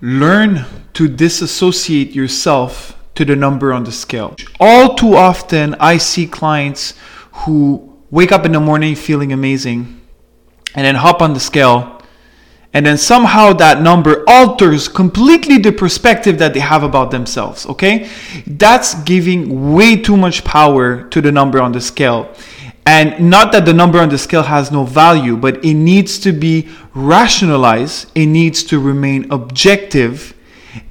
Learn to disassociate yourself to the number on the scale. All too often, I see clients who wake up in the morning feeling amazing and then hop on the scale and then somehow that number alters completely the perspective that they have about themselves okay that's giving way too much power to the number on the scale and not that the number on the scale has no value but it needs to be rationalized it needs to remain objective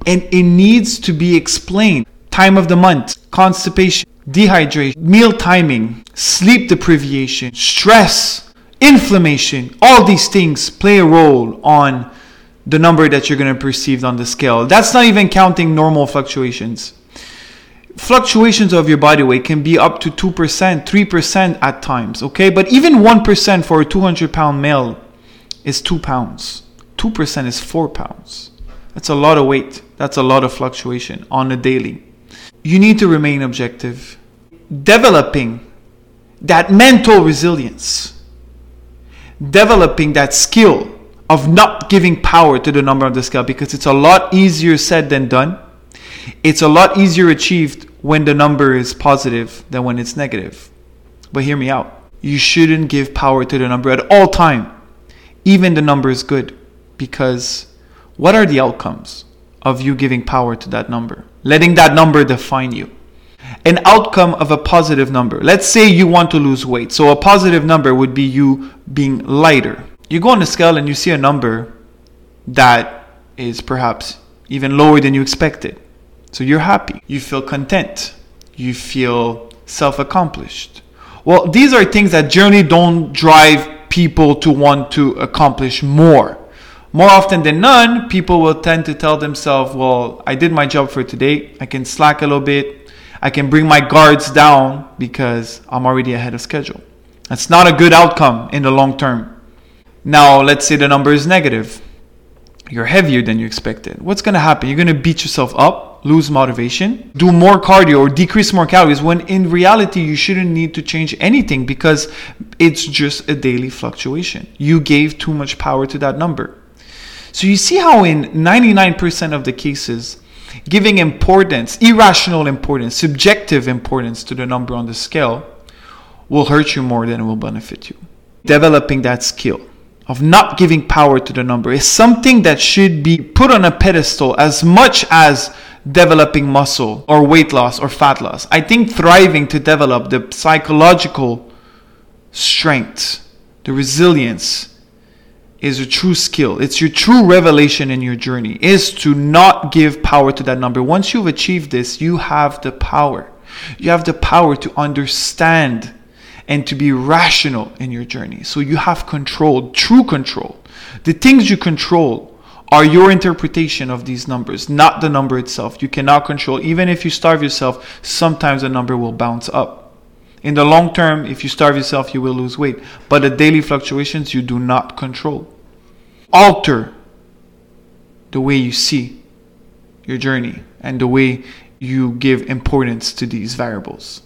and it needs to be explained time of the month constipation dehydration meal timing sleep deprivation stress inflammation, all these things play a role on the number that you're going to perceive on the scale. That's not even counting normal fluctuations. Fluctuations of your body weight can be up to 2%, 3% at times, okay? But even 1% for a 200 pound male is 2 pounds. 2% is 4 pounds. That's a lot of weight. That's a lot of fluctuation on a daily. You need to remain objective. Developing that mental resilience developing that skill of not giving power to the number on the scale because it's a lot easier said than done. It's a lot easier achieved when the number is positive than when it's negative. But hear me out. You shouldn't give power to the number at all time. Even the number is good because what are the outcomes of you giving power to that number? Letting that number define you an outcome of a positive number. Let's say you want to lose weight. So a positive number would be you being lighter. You go on the scale and you see a number that is perhaps even lower than you expected. So you're happy. You feel content. You feel self accomplished. Well, these are things that generally don't drive people to want to accomplish more. More often than none, people will tend to tell themselves, well, I did my job for today. I can slack a little bit. I can bring my guards down because I'm already ahead of schedule. That's not a good outcome in the long term. Now, let's say the number is negative. You're heavier than you expected. What's going to happen? You're going to beat yourself up, lose motivation, do more cardio or decrease more calories when in reality you shouldn't need to change anything because it's just a daily fluctuation. You gave too much power to that number. So you see how in 99% of the cases, giving importance, irrational importance, subjective importance to the number on the scale will hurt you more than it will benefit you. Developing that skill of not giving power to the number is something that should be put on a pedestal as much as developing muscle or weight loss or fat loss. I think thriving to develop the psychological strength, the resilience, is a true skill. It's your true revelation in your journey is to not give power to that number. Once you've achieved this, you have the power. You have the power to understand and to be rational in your journey. So you have control, true control. The things you control are your interpretation of these numbers, not the number itself. You cannot control. Even if you starve yourself, sometimes a number will bounce up. In the long term, if you starve yourself, you will lose weight. But the daily fluctuations, you do not control. Alter the way you see your journey and the way you give importance to these variables.